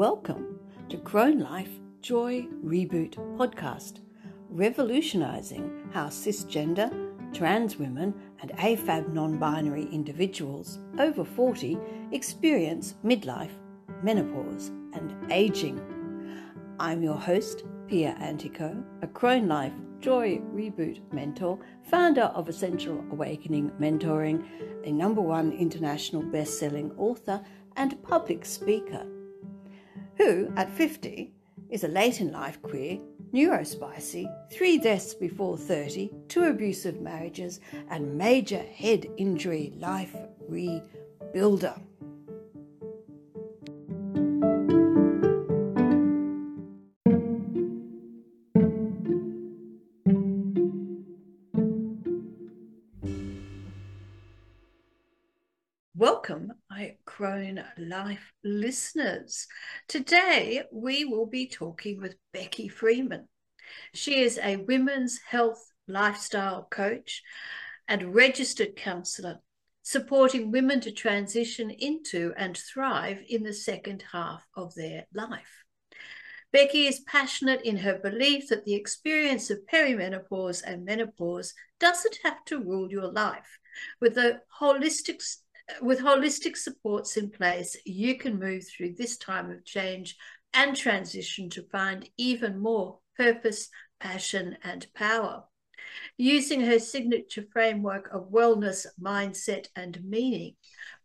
Welcome to Crone Life Joy Reboot podcast, revolutionizing how cisgender, trans women, and AFAB non binary individuals over 40 experience midlife, menopause, and aging. I'm your host, Pia Antico, a Crone Life Joy Reboot mentor, founder of Essential Awakening Mentoring, a number one international best selling author, and public speaker, who, at 50, is a late in life queer, neurospicy, three deaths before 30, two abusive marriages, and major head injury life rebuilder. Crone Life listeners. Today we will be talking with Beccy Freeman. She is a women's health lifestyle coach and registered counsellor, supporting women to transition into and thrive in the second half of their life. Beccy is passionate in her belief that the experience of perimenopause and menopause doesn't have to rule your life. With a holistic with holistic supports in place, you can move through this time of change and transition to find even more purpose, passion, and power. Using her signature framework of wellness, mindset, and meaning,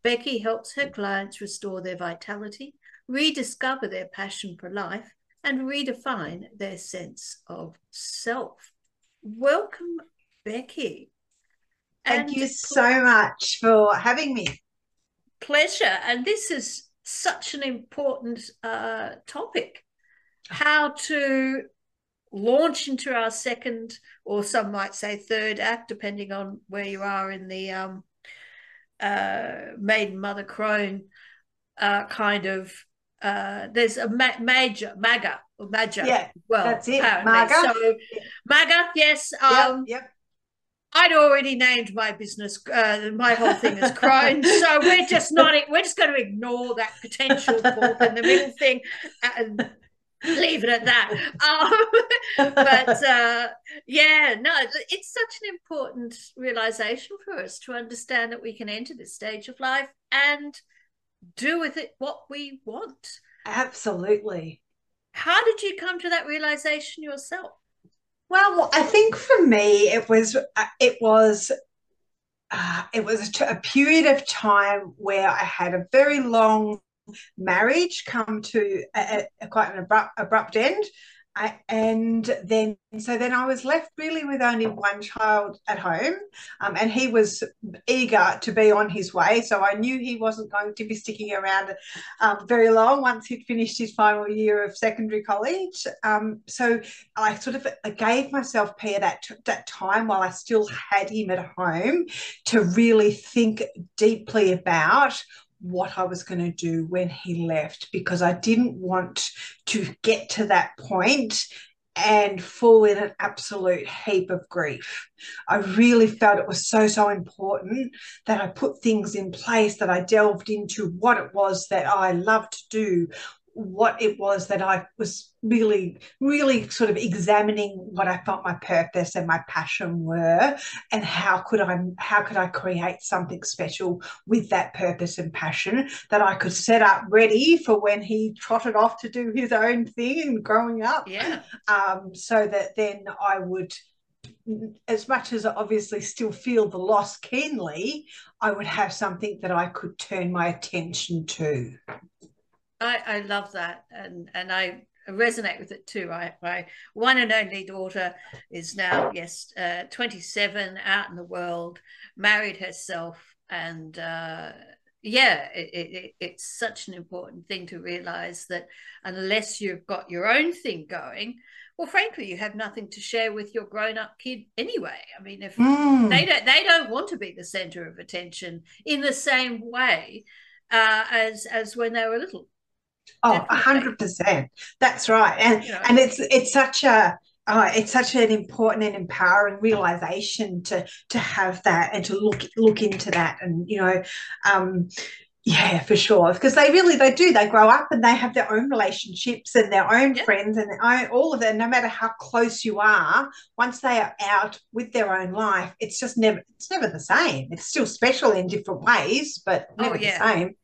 Beccy helps her clients restore their vitality, rediscover their passion for life, and redefine their sense of self. Welcome, Beccy. Thank and you so much for having me. Pleasure. And this is such an important uh, topic how to launch into our second, or some might say third act, depending on where you are in the um, uh, maiden mother crone uh, kind of. Uh, there's a ma- major MAGA or MAGA. Yeah, well, that's it. MAGA. So MAGA, yes. Um, yep, yep. I'd already named my business. Uh, my whole thing is Crone, so we're just not. We're just going to ignore that potential fork in the middle thing and leave it at that. Um, but uh, yeah, no, it's such an important realization for us to understand that we can enter this stage of life and do with it what we want. Absolutely. How did you come to that realization yourself? Well, I think for me, it was uh, it was uh, it was a period of time where I had a very long marriage come to a, a, quite an abrupt, abrupt end, I, and then so then I was left really with only one child at home, um, and he was eager to be on his way. So I knew he wasn't going to be sticking around um, very long once he'd finished his final year of secondary college. Um, so I sort of I gave myself Pia that that time while I still had him at home to really think deeply about what I was going to do when he left because I didn't want to get to that point and fall in an absolute heap of grief. I really felt it was so, so important that I put things in place, that I delved into what it was that I loved to do, what it was that I was really, really sort of examining what I felt my purpose and my passion were, and how could I how could I create something special with that purpose and passion that I could set up ready for when he trotted off to do his own thing and growing up. Yeah. Um, so that then I would as much as I obviously still feel the loss keenly, I would have something that I could turn my attention to. I, I love that, and and I resonate with it too. I, my one and only daughter is now yes, uh, twenty seven, out in the world, married herself, and uh, yeah, it, it, it's such an important thing to realize that unless you've got your own thing going, well, frankly, you have nothing to share with your grown-up kid anyway. I mean, if mm. they don't, they don't want to be the center of attention in the same way uh, as as when they were little. Oh, a hundred percent. That's right, and you know, and it's it's such a uh, it's such an important and empowering realization to to have that and to look look into that and you know um, Yeah, for sure. Because they really they do. They grow up and they have their own relationships and their own Yep. friends and their own, all of them. No matter how close you are, once they are out with their own life, it's just never it's never the same. It's still special in different ways, but Oh, never yeah. the same.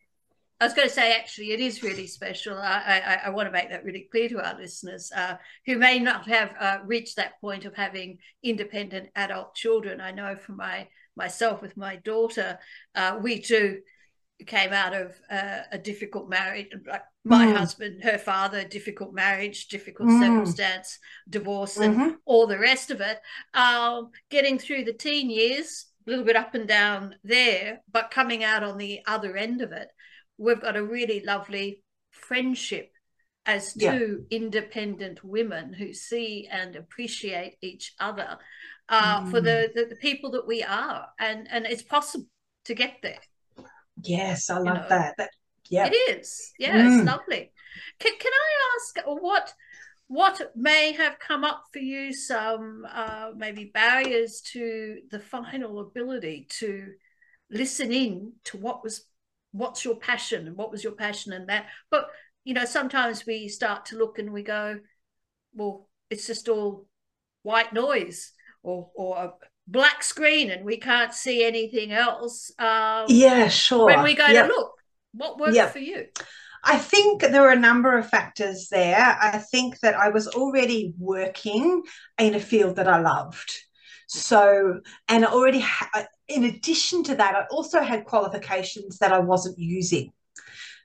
I was going to say, actually, it is really special. I, I, I want to make that really clear to our listeners uh, who may not have uh, reached that point of having independent adult children. I know for my myself with my daughter, uh, we too came out of uh, a difficult marriage. Like my Mm. husband, her father, difficult marriage, difficult Mm. circumstance, divorce, and Mhm. all the rest of it. Um, getting through the teen years, a little bit up and down there, but coming out on the other end of it, we've got a really lovely friendship as Yeah. two independent women who see and appreciate each other uh, for Mm. the, the the people that we are, and and it's possible to get there. Yes, I love know. that. That yeah. It is. Yeah, it's Mm. lovely. Can, can I ask what what may have come up for you? Some uh, maybe barriers to the final ability to listen in to what was what's your passion and what was your passion in that. But you know, sometimes we start to look and we go, well, it's just all white noise or or a black screen and we can't see anything else. Um, Yeah, sure. when we go Yep. to look, what worked Yep. for you? I think there were a number of factors there. I think that I was already working in a field that I loved. So, and I already, ha- in addition to that, I also had qualifications that I wasn't using.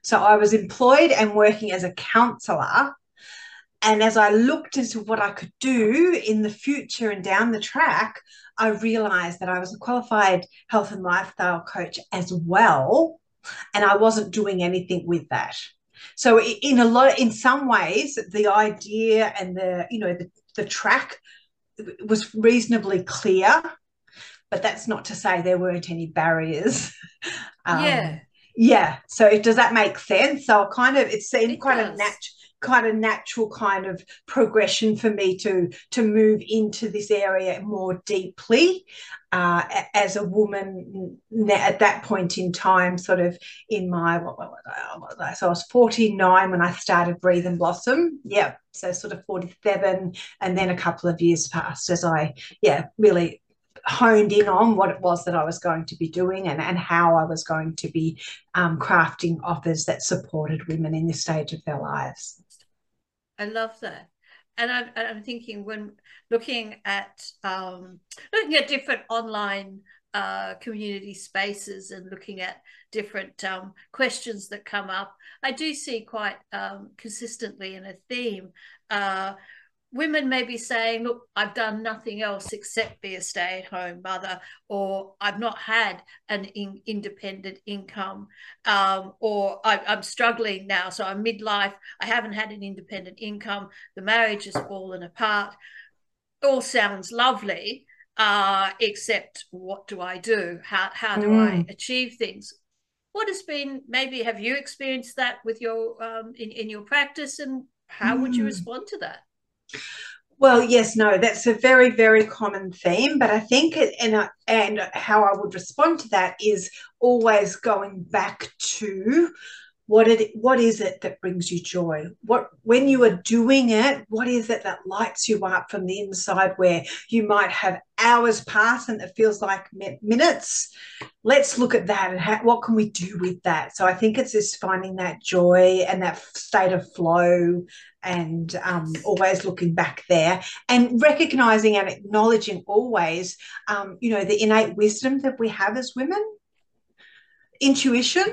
So I was employed and working as a counselor. And as I looked into what I could do in the future and down the track, I realized that I was a qualified health and lifestyle coach as well and I wasn't doing anything with that. So in a lot, in some ways, the idea and the you know the, the track was reasonably clear, but that's not to say there weren't any barriers. Um, yeah, yeah. So does that make sense? So kind of it seemed It quite a does. nat kind of natural kind of progression for me to to move into this area more deeply uh, as a woman at that point in time, sort of in my what, what, so I was 49 when I started Breathe and Blossom. Yeah. So sort of 47, and then a couple of years passed as I yeah really honed in on what it was that I was going to be doing and, and how I was going to be um, crafting offers that supported women in this stage of their lives. I love that. And I'm, I'm thinking when looking at um, looking at different online uh, community spaces and looking at different um, questions that come up, I do see quite um, consistently in a theme. Uh, women may be saying, Look, I've done nothing else except be a stay at home mother, or I've not had an in- independent income, um, or I- I'm struggling now. So I'm midlife, I haven't had an independent income, the marriage has fallen apart. All sounds lovely, uh, except what do I do? How, how do I Mm. achieve things? What has been maybe have you experienced that with your um, in, in your practice and how would you Mm. respond to that? Well, yes, no, that's a very, very common theme. But I think, it, and I, and how I would respond to that is always going back to what it what is it that brings you joy? What when you are doing it what is it that lights you up from the inside where you might have hours pass and it feels like minutes? Let's look at that and how, what can we do with that? So i think it's just finding that joy and that state of flow and um, always looking back there and recognizing and acknowledging always um, you know the innate wisdom that we have as women. Intuition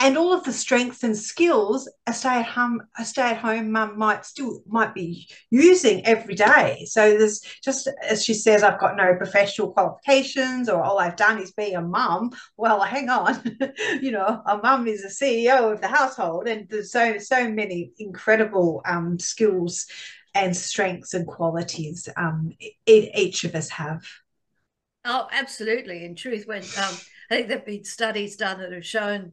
and all of the strengths and skills a stay-at-home a stay-at-home mum might still might be using every day. So there's just as she says i've got no professional qualifications. Or all i've done is be a mum. Well hang on. You know a mum is a ceo of the household. And there's so so many incredible um, skills and strengths and qualities um, each of us have. Oh, absolutely. In truth, when um, I think there've been studies done that have shown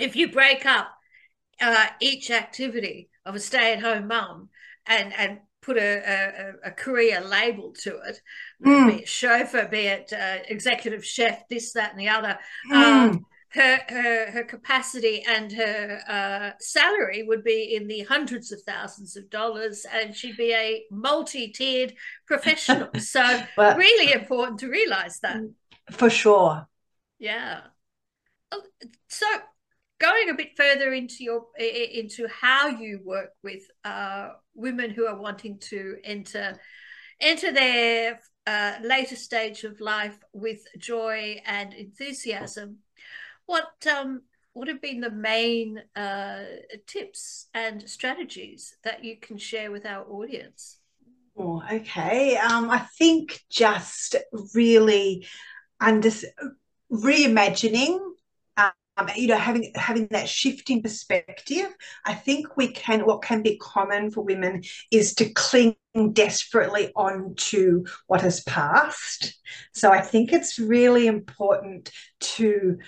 if you break up uh, each activity of a stay-at-home mum and and put a, a, a career label to it, Mm. be it chauffeur, be it uh, executive chef, this, that, and the other, Mm. um, her her her capacity and her uh, salary would be in the hundreds of thousands of dollars, and she'd be a multi-tiered professional. So really important to realize that. For sure. Yeah. Oh, so going a bit further into your into how you work with uh, women who are wanting to enter enter their uh, later stage of life with joy and enthusiasm what um, what have been the main uh, tips and strategies that you can share with our audience? Oh, okay. Um, I think just really under reimagining um, you know having having that shifting perspective i think we can what can be common for women is to cling desperately on to what has passed. So i think it's really important to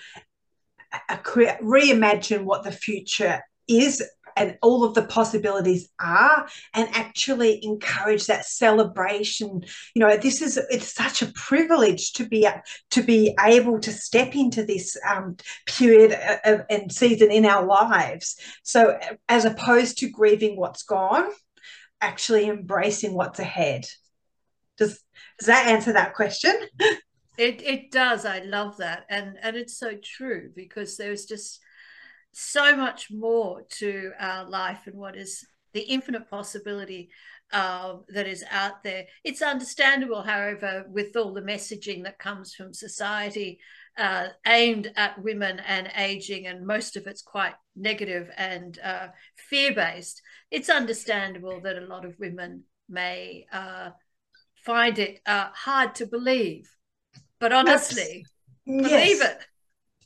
reimagine what the future is and all of the possibilities are and actually encourage that celebration. You know this is it's such a privilege to be to be able to step into this um, period of, and season in our lives. So as opposed to grieving what's gone actually embracing what's ahead. Does does that answer that question? It it does. I love that, and and it's so true because there's just so much more to our life and what is the infinite possibility uh, that is out there. It's understandable, however, with all the messaging that comes from society uh, aimed at women and aging, and most of it's quite negative and uh, fear based. It's understandable that a lot of women may uh, find it uh, hard to believe but honestly, yes. believe it.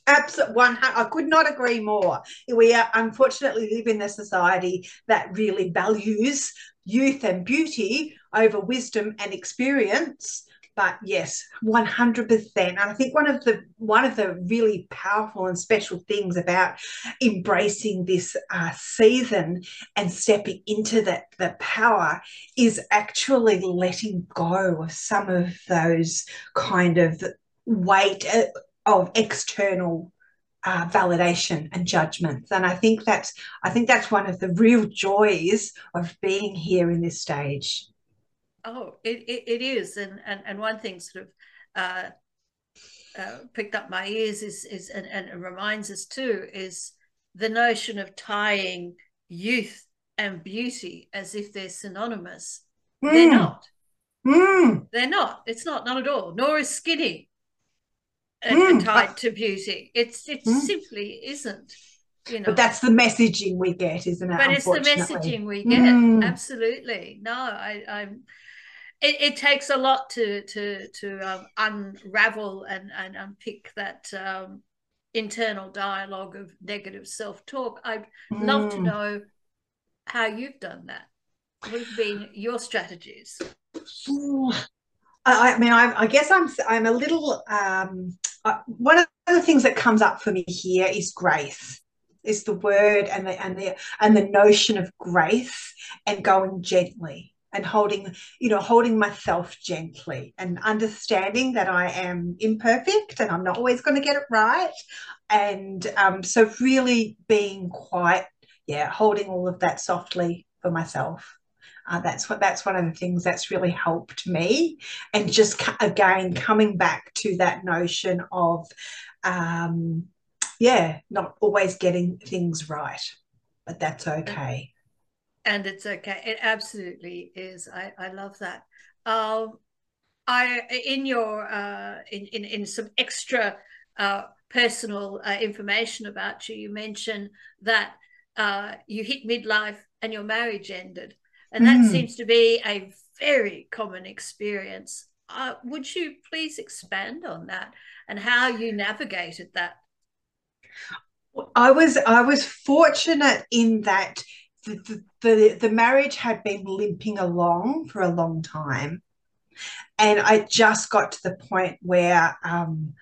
Absolutely, one. I could not agree more. We are unfortunately live in a society that really values youth and beauty over wisdom and experience. But yes, one hundred percent. And I think one of the one of the really powerful and special things about embracing this uh, season and stepping into that the power is actually letting go of some of those kind of weight uh, of external uh, validation and judgments. And I think that's I think that's one of the real joys of being here in this stage. Oh, it, it, it is, and, and and one thing sort of uh, uh, picked up my ears is is and, and reminds us too is the notion of tying youth and beauty as if they're synonymous. Mm. They're not. Mm. They're not. It's not, not at all. Nor is skinny mm. tied to beauty. It's it mm. simply isn't. You know. But that's the messaging we get, isn't it? But it's the messaging we get. Mm. Absolutely. No, I, I'm. It, it, takes a lot to to to um, unravel and and unpick that um, internal dialogue of negative self talk. I'd love to mm. know how you've done that. What have been your strategies? I, I mean, I, I, guess I'm I'm a little. Um, uh, one of the things that comes up for me here is grace. Is the word and the and the and the notion of grace and going gently and holding you know holding myself gently and understanding that I am imperfect and I'm not always going to get it right and um, so really being quite yeah holding all of that softly for myself uh, that's what that's one of the things that's really helped me, and just again coming back to that notion of, um, yeah, not always getting things right, but that's okay. And it's okay. It absolutely is. I I love that. Um, I in your uh, in in in some extra uh, personal uh, information about you, you mentioned that uh, you hit midlife and your marriage ended. And that mm. seems to be a very common experience. Uh, would you please expand on that and how you navigated that? I was I was fortunate in that the, the, the, the marriage had been limping along for a long time. And I just got to the point where um,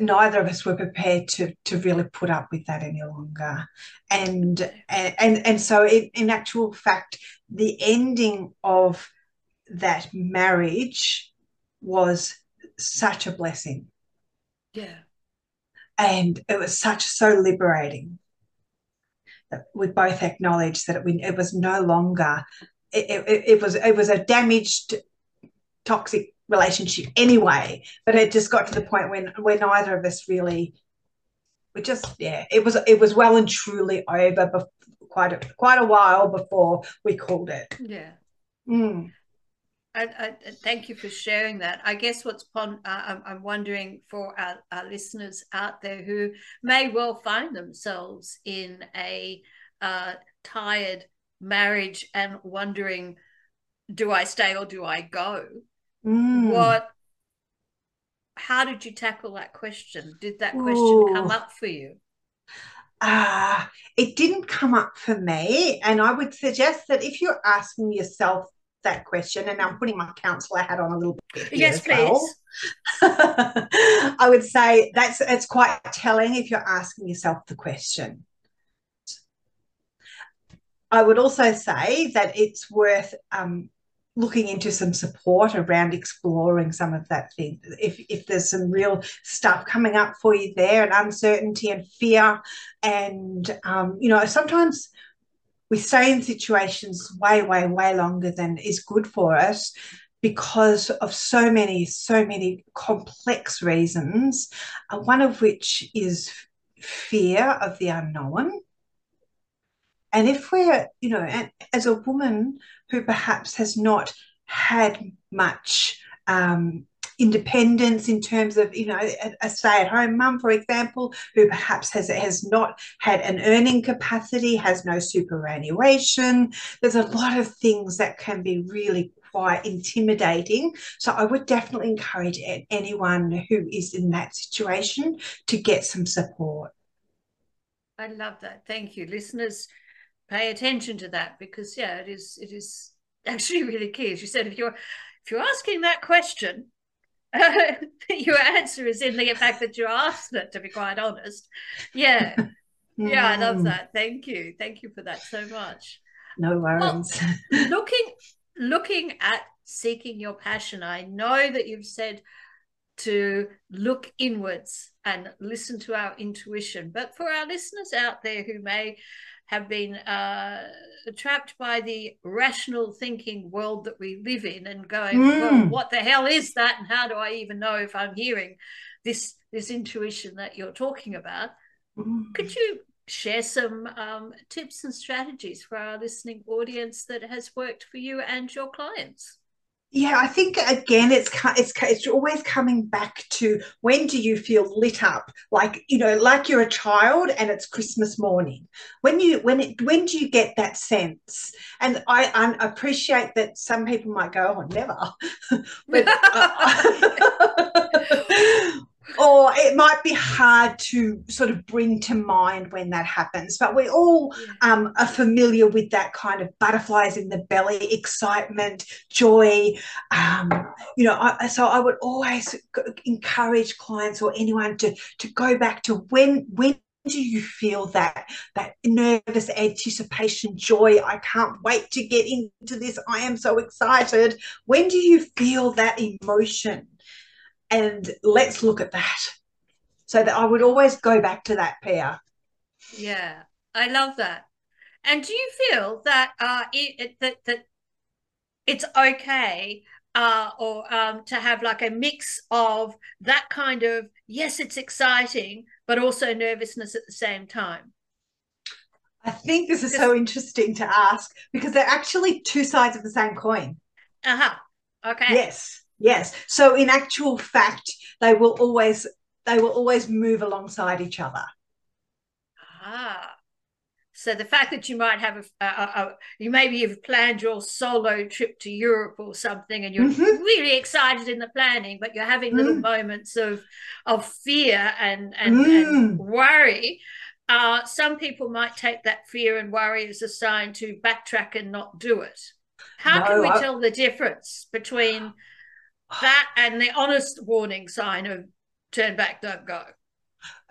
neither of us were prepared to to really put up with that any longer. And and and so in, in actual fact the ending of that marriage was such a blessing. Yeah. And it was such so liberating that we both acknowledged that it, it was no longer it, it, it was it was a damaged toxic relationship anyway but it just got to the point when where neither of us really we just yeah it was it was well and truly over quite a quite a while before we called it yeah mm. I, I, thank you for sharing that. I guess what's pon- uh, I'm wondering for our, our, listeners out there who may well find themselves in a uh, tired marriage and wondering, do I stay or do I go? Mm. What? How did you tackle that question? Did that question Ooh. come up for you? Ah, uh, it didn't come up for me. And I would suggest that if you're asking yourself that question, and I'm putting my counselor hat on a little bit. Yes, please. Well. I would say that's it's quite telling if you're asking yourself the question. I would also say that it's worth um, looking into some support around exploring some of that thing. If, if there's some real stuff coming up for you there and uncertainty and fear, and, um, you know, sometimes we stay in situations way, way, way longer than is good for us because of so many, so many complex reasons, uh, one of which is fear of the unknown. And if we're, you know, as a woman who perhaps has not had much um, independence in terms of you know a, stay-at-home mum for example who perhaps has has not had an earning capacity has no superannuation there's a lot of things that can be really quite intimidating. So i would definitely encourage anyone who is in that situation to get some support. I love that. Thank you. Listeners pay attention to that because yeah it is it is actually really key as you said if you're if you're asking that question your answer is in the fact that you asked it, to be quite honest. Yeah. Yeah, I love that. Thank you. Thank you for that so much. No worries. Well, looking looking at seeking your passion, I know that you've said to look inwards and listen to our intuition. But for our listeners out there who may have been uh, trapped by the rational thinking world that we live in and going, mm. well, what the hell is that? And how do I even know if I'm hearing this this intuition that you're talking about? Mm. Could you share some um, tips and strategies for our listening audience that has worked for you and your clients? Yeah, I think again, it's it's it's always coming back to when do you feel lit up, like you know, like you're a child and it's Christmas morning. When you when it when do you get that sense? And I, I appreciate that some people might go, "Oh, never," but. Uh, or it might be hard to sort of bring to mind when that happens. But we all um, are familiar with that kind of butterflies in the belly, excitement, joy. Um, you know, I, so I would always encourage clients or anyone to to go back to when when do you feel that that nervous anticipation joy i can't wait to get into this i am so excited when do you feel that emotion and let's look at that. So that I would always go back to that pair. Yeah, I love that. And do you feel that uh, it, that that it's okay uh, or um, to have like a mix of that kind of yes, it's exciting, but also nervousness at the same time? I think this is so interesting to ask because they're actually two sides of the same coin. Uh huh. Okay. Yes. Yes. So in actual fact, they will always they will always move alongside each other. Ah. So the fact that you might have a, a, a you maybe you've planned your solo trip to Europe or something, and you're mm-hmm. really excited in the planning, but you're having little mm. moments of of fear and and, mm. and worry. Uh, some people might take that fear and worry as a sign to backtrack and not do it. How no, can we I... tell the difference between that and the honest warning sign of turn back, don't go.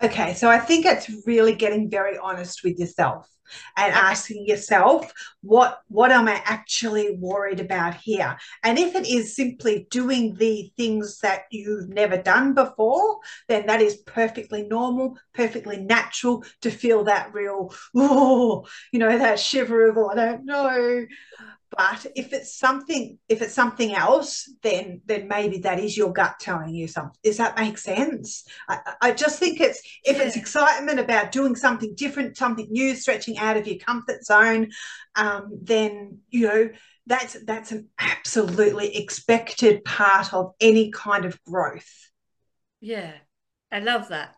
Okay, so I think it's really getting very honest with yourself and asking yourself what what am i actually worried about here? And if it is simply doing the things that you've never done before then that is perfectly normal perfectly natural to feel that real oh you know that shiver of oh, i don't know but if it's something if it's something else then then maybe that is your gut telling you something does that make sense? I, I just think it's if yeah. it's excitement about doing something different something new stretching out of your comfort zone um, then you know that's that's an absolutely expected part of any kind of growth. Yeah. I love that.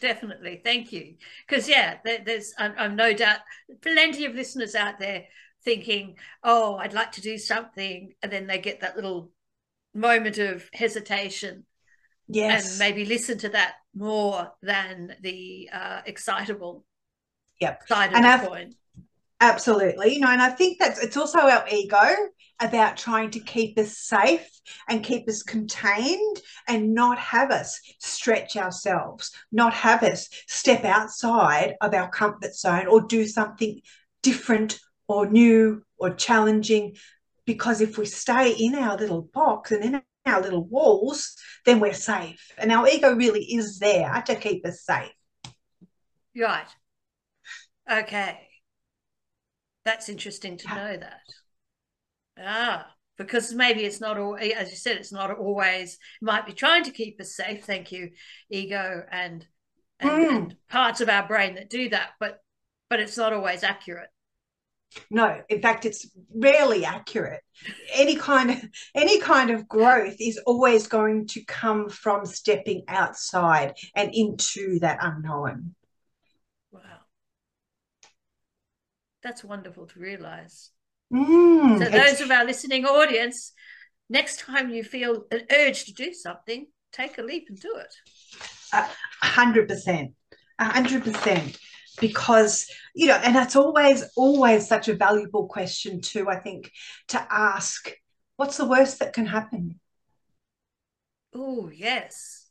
Definitely. Thank you. Because yeah there, there's I'm, I'm no doubt plenty of listeners out there thinking, oh, I'd like to do something. And then they get that little moment of hesitation. Yes. And maybe listen to that more than the uh, excitable yep. side of and the I've, coin. Absolutely. You know, and I think that's it's also our ego about trying to keep us safe and keep us contained and not have us stretch ourselves, not have us step outside of our comfort zone or do something different or new or challenging because if we stay in our little box and in our little walls then we're safe. And our ego really is there to keep us safe. Right. Okay. That's interesting to know that. Ah because maybe it's not all as you said it's not always might be trying to keep us safe thank you ego and and, mm. and parts of our brain that do that but but it's not always accurate no in fact it's rarely accurate. Any kind of any kind of growth is always going to come from stepping outside and into that unknown. Wow. That's wonderful to realize. Mm, so those of our listening audience next time you feel an urge to do something take a leap and do it. A hundred percent. A hundred percent because you know and that's always always such a valuable question too i think to ask what's the worst that can happen oh yes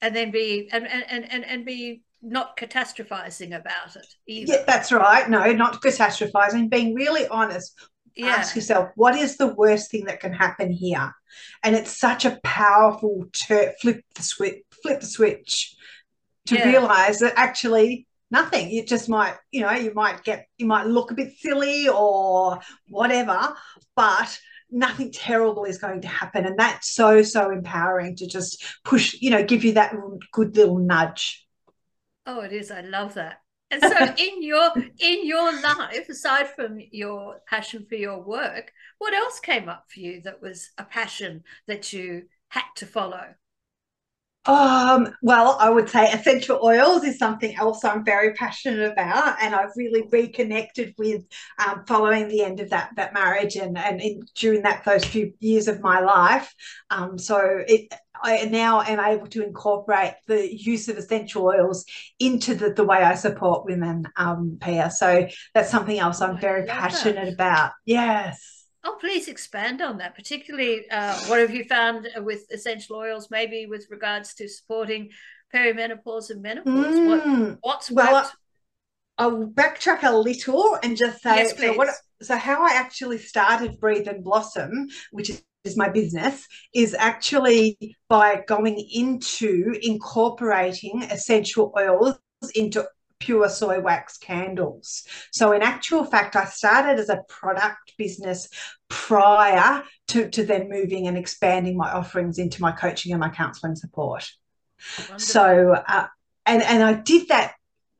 and then be and and and, and be not catastrophizing about it either. Yeah, that's right. No, not catastrophizing, being really honest. Yeah. Ask yourself, what is the worst thing that can happen here? And it's such a powerful ter- flip the switch, flip the switch to yeah. realize that actually nothing. You just might you know you might get you might look a bit silly or whatever but nothing terrible is going to happen. And that's so so empowering to just push you know give you that good little nudge. Oh it is. I love that. And so in your in your life aside from your passion for your work what else came up for you that was a passion that you had to follow um, well, I would say essential oils is something else I'm very passionate about, and I've really reconnected with um, following the end of that that marriage and and in, during that those few years of my life. Um, so it, I now am able to incorporate the use of essential oils into the, the way I support women, um, Pia. So that's something else I'm very passionate that. about. Yes. Oh, please expand on that. Particularly, uh, what have you found with essential oils, maybe with regards to supporting perimenopause and menopause? Mm. What, what's well? Worked? I'll backtrack a little and just say yes, so. What, so how I actually started Breathe and Blossom, which is is my business is actually by going into incorporating essential oils into pure soy wax candles. So, in actual fact, I started as a product business prior to, to then moving and expanding my offerings into my coaching and my counseling support. Wonderful. So, uh, and, and I did that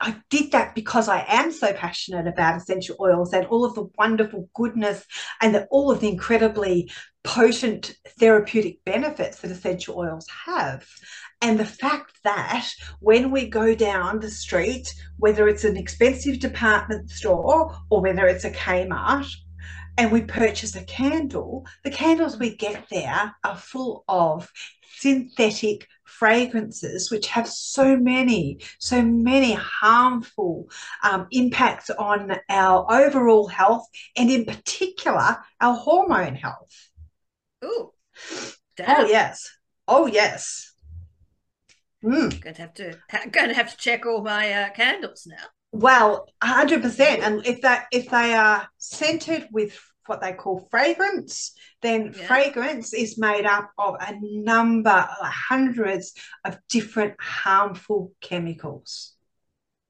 I did that because I am so passionate about essential oils and all of the wonderful goodness and the, all of the incredibly potent therapeutic benefits that essential oils have. And the fact that when we go down the street, whether it's an expensive department store or whether it's a Kmart, and we purchase a candle, the candles we get there are full of synthetic fragrances, which have so many, so many harmful um, impacts on our overall health and, in particular, our hormone health. Ooh. Damn. Oh, yes. Oh, yes. Mm. I'm going to have to going to have to check all my uh, candles now. Well, hundred percent. And if that if they are scented with what they call fragrance, then yeah. fragrance is made up of a number, hundreds of different harmful chemicals.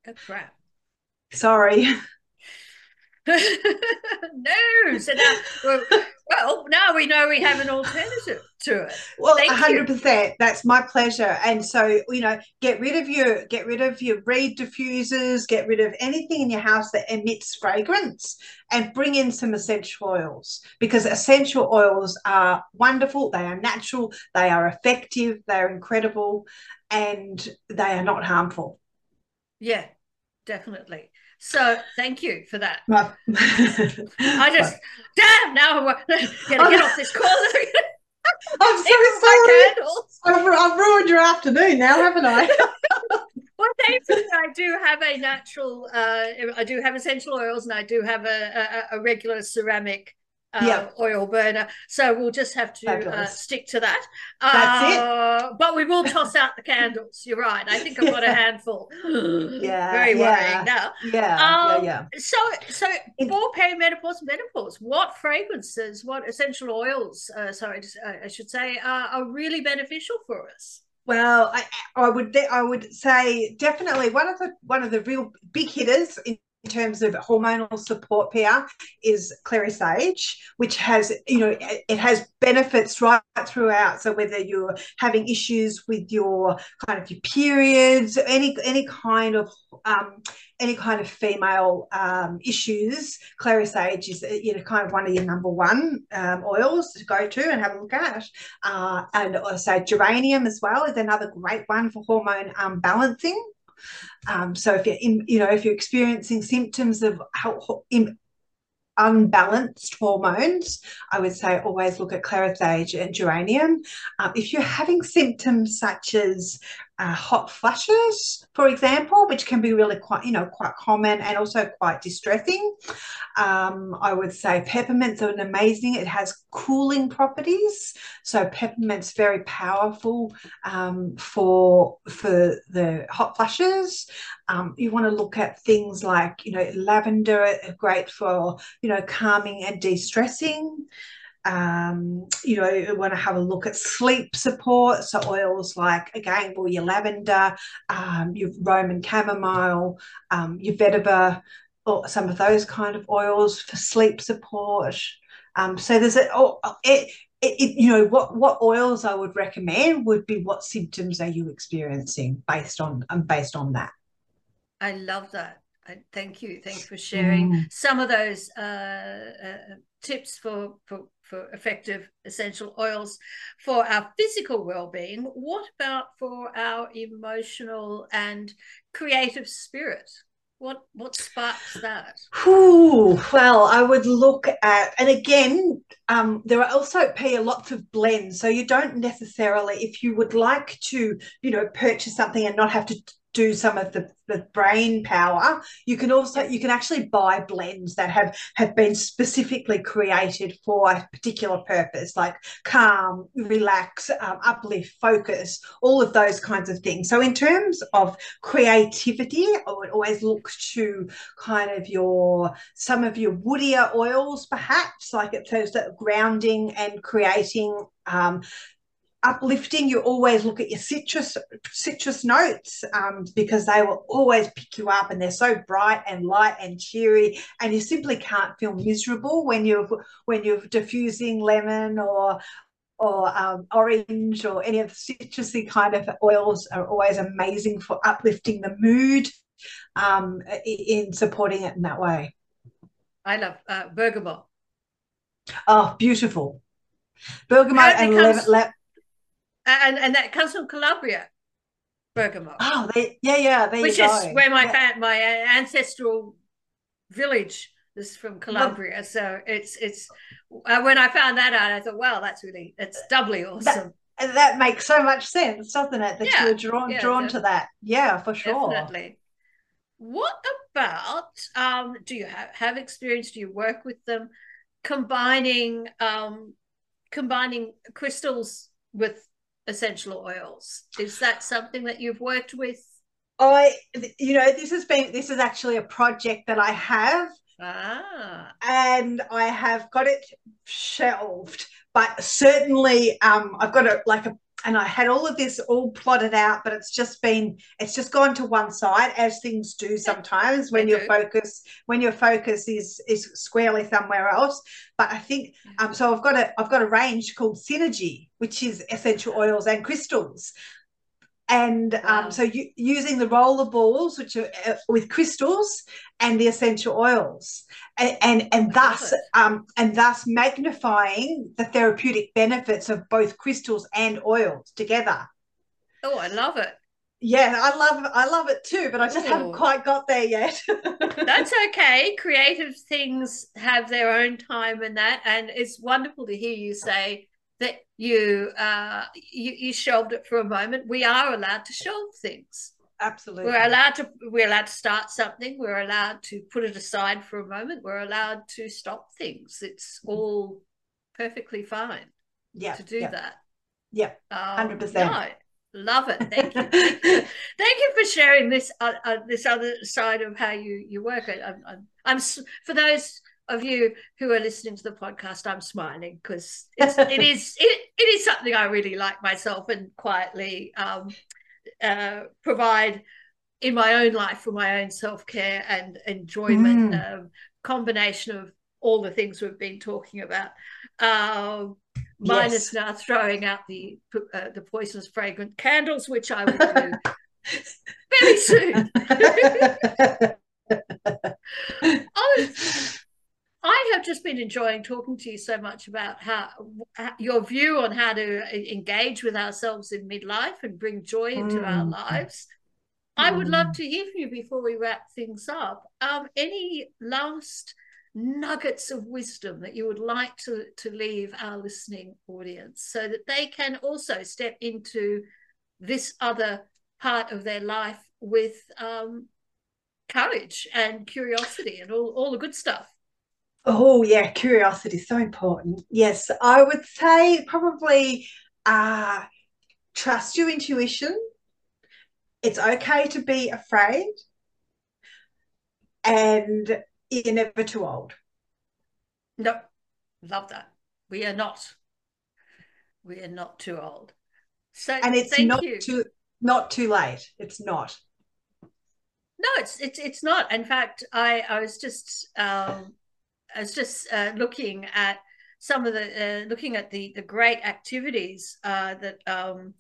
Oh crap! Sorry. no, so now, well, well, now we know we have an alternative to it. Well, hundred percent. That's my pleasure. And so, you know, get rid of your get rid of your reed diffusers, get rid of anything in your house that emits fragrance, and bring in some essential oils because essential oils are wonderful. They are natural. They are effective. They are incredible, and they are not harmful. Yeah, definitely. So thank you for that. I just damn now I'm gonna get off this call. I'm so sorry. I've, I've ruined your afternoon now, haven't I? well, thankfully, I do have a natural. Uh, I do have essential oils, and I do have a, a, a regular ceramic uh, yep. oil burner. So we'll just have to uh, stick to that. That's uh, it. But we will toss out the candles. You're right. I think I've got a handful. yeah. Very yeah. worrying now. Yeah. Um, yeah. Yeah. So, so for perimenopause, and menopause, what fragrances, what essential oils, uh, sorry, I should say, are really beneficial for us? Well, I, I would I would say definitely one of the one of the real big hitters in in terms of hormonal support PR is clary sage, which has, you know, it has benefits right throughout. So whether you're having issues with your kind of your periods, any any kind of um, any kind of female um, issues, clary sage is you know kind of one of your number one um, oils to go to and have a look at. Uh, and also geranium as well is another great one for hormone um, balancing. Um, so if you're in, you know, if you're experiencing symptoms of unbalanced hormones, I would say always look at clary sage and geranium. Um, if you're having symptoms such as uh, hot flushes, for example, which can be really quite, you know, quite common and also quite distressing. Um, I would say peppermint's an amazing, it has cooling properties. So peppermint's very powerful um, for, for the hot flushes. Um, you want to look at things like, you know, lavender, great for, you know, calming and de-stressing um, you know, you want to have a look at sleep support. So oils like again, well, your lavender, um, your Roman chamomile, um, your vetiver, or some of those kind of oils for sleep support. Um, so there's a oh, it, it, it, you know what what oils I would recommend would be what symptoms are you experiencing based on um, based on that. I love that. I, thank you. Thanks for sharing mm. some of those uh, uh, tips for, for, for effective essential oils for our physical well-being. What about for our emotional and creative spirit? What what sparks that? Ooh, well, I would look at, and again, um, there are also pay lots of blends. So you don't necessarily, if you would like to, you know, purchase something and not have to do some of the, the brain power you can also you can actually buy blends that have have been specifically created for a particular purpose like calm relax um, uplift focus all of those kinds of things. So in terms of creativity i would always look to kind of your some of your woodier oils perhaps like it says that grounding and creating um, uplifting you always look at your citrus citrus notes um, because they will always pick you up and they're so bright and light and cheery and you simply can't feel miserable when you're when you're diffusing lemon or or um, orange or any of the citrusy kind of oils are always amazing for uplifting the mood um, in supporting it in that way. I love uh, bergamot. Oh, beautiful. Bergamot and lemon, and and that comes from Calabria, bergamot. Oh, they, yeah, yeah, which is where my yeah. my ancestral village is from Calabria. So it's it's uh, when I found that out, I thought, wow, that's really it's doubly awesome. That, that makes so much sense, doesn't it? That yeah, you're drawn yeah, drawn to that. Yeah, for sure. Definitely. What about um, do you have, have experience? Do you work with them combining um, combining crystals with essential oils. Is that something that you've worked with? I, you know, this has been this is actually a project that I have. Ah. And I have got it shelved, but certainly um, I've got a, like a and I had all of this all plotted out, but it's just been it's just gone to one side as things do sometimes when your focus when your focus is is squarely somewhere else. But I think um so I've got a I've got a range called Synergy, which is essential oils and crystals and wow. um, so you, using the roller balls which are uh, with crystals and the essential oils. And and, and thus um, and thus magnifying the therapeutic benefits of both crystals and oils together. Oh i love it. Yeah i love i love it too but i just Ooh. haven't quite got there yet. That's okay. Creative things have their own time and that and it's wonderful to hear you say that you uh you, you shelved it for a moment. We are allowed to shelve things. Absolutely. We're allowed to we're allowed to start something. We're allowed to put it aside for a moment. We're allowed to stop things. It's all perfectly fine yeah to do yeah. that. Yeah 100% um, no, love it. Thank you. Thank you for sharing this uh, uh, this other side of how you you work. I'm, I'm, I'm for those of you who are listening to the podcast, I'm smiling because it is it, it is something I really like myself and quietly um, uh, provide in my own life for my own self care and enjoyment. Mm. Um, combination of all the things we've been talking about. Um, minus yes. now throwing out the uh, the poisonous fragrant candles, which I will do very soon. oh, I have just been enjoying talking to you so much about how, how, your view on how to engage with ourselves in midlife and bring joy into mm. our lives. Mm. I would love mm. to hear from you before we wrap things up. Um, any last nuggets of wisdom that you would like to, to leave our listening audience so that they can also step into this other part of their life with um, courage and curiosity and all, all the good stuff? Oh yeah, curiosity is so important. Yes, I would say probably uh, trust your intuition. It's okay to be afraid, and you're never too old. No, love that. We are not. We are not too old. So and it's not you. too not too late. It's not. No, it's it's it's not. In fact, I I was just um, I was just uh, looking at some of the uh, looking at the the great activities uh, that, um,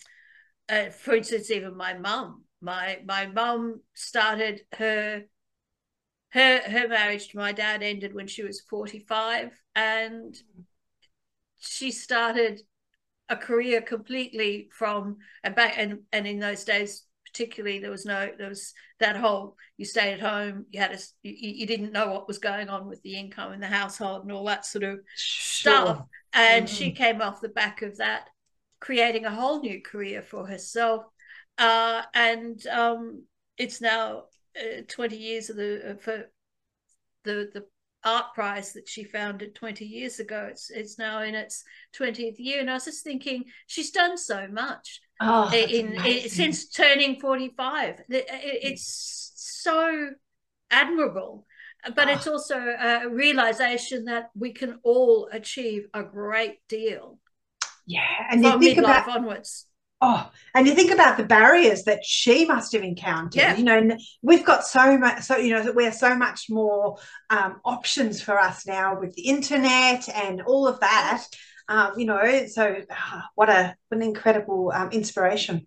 uh, for instance, even my mum, my my mum started her her her marriage to my dad ended when she was forty five, and she started a career completely from and back and and in those days particularly there was no there was that whole you stayed at home you had a you, you didn't know what was going on with the income in the household and all that sort of sure. stuff and mm-hmm. she came off the back of that creating a whole new career for herself uh, and um, it's now uh, 20 years of the uh, for the the art prize that she founded 20 years ago. It's it's now in its 20th year. And i was just thinking she's done so much oh, in, in, since turning 45 it's so admirable. But oh. it's also a realization that we can all achieve a great deal. Yeah and you think about onwards oh and you think about the barriers that she must have encountered yeah. you know we've got so much so you know we're so much more um, options for us now with the internet and all of that um, you know, so uh, what a what an incredible um, inspiration.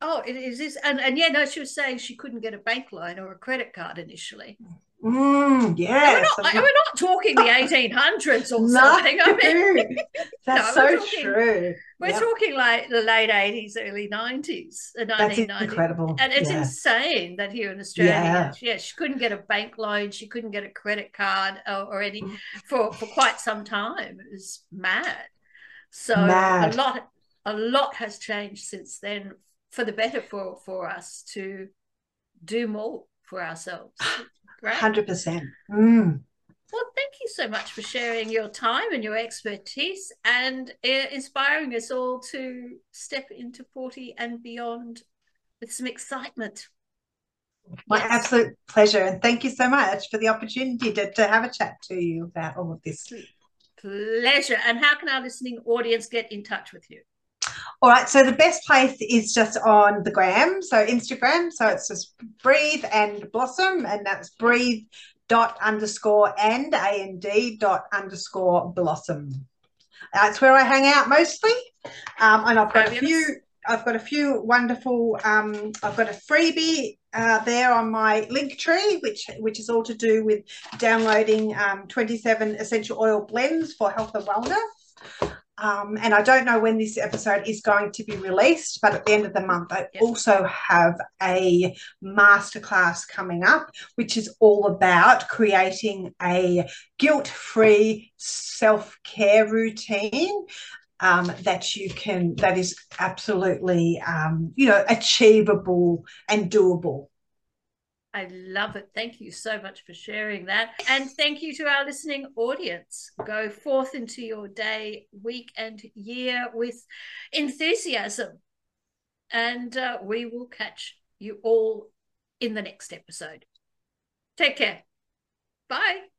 Oh, it is, this. and and yeah, no, she was saying she couldn't get a bank loan or a credit card initially. Mm, Mm, yes. we're, not, we're not talking the 1800s or something. I mean, that's no, so talking, true. We're yep. talking like the late 80s, early 90s, the 1990s. That's incredible. And it's yeah. insane that here in Australia, yeah. yeah. she couldn't get a bank loan, she couldn't get a credit card or, or any mm. for, for quite some time. It was mad. So mad. a lot a lot has changed since then for the better for, for us to do more for ourselves. Hundred percent. Mm. Well, thank you so much for sharing your time and your expertise and uh, inspiring us all to step into 40 and beyond with some excitement. My yes. absolute pleasure. And thank you so much for the opportunity to, to have a chat to you about all of this. Pleasure. And how can our listening audience get in touch with you? All right, so the best place is just on the gram, so Instagram. So it's just breathe and blossom, and that's breathe dot underscore and a and d dot underscore blossom. That's where I hang out mostly, um, and I've got Fabulous. a few. I've got a few wonderful. Um, I've got a freebie uh, there on my link tree, which which is all to do with downloading um, 27 essential oil blends for health and wellness. Um, and I don't know when this episode is going to be released, but at the end of the month, I yep. also have a masterclass coming up, which is all about creating a guilt free self care routine. Um, that you can, that is absolutely, um, you know, achievable and doable. I love it. Thank you so much for sharing that. And thank you to our listening audience. Go forth into your day, week, and year with enthusiasm. And uh, we will catch you all in the next episode. Take care. Bye.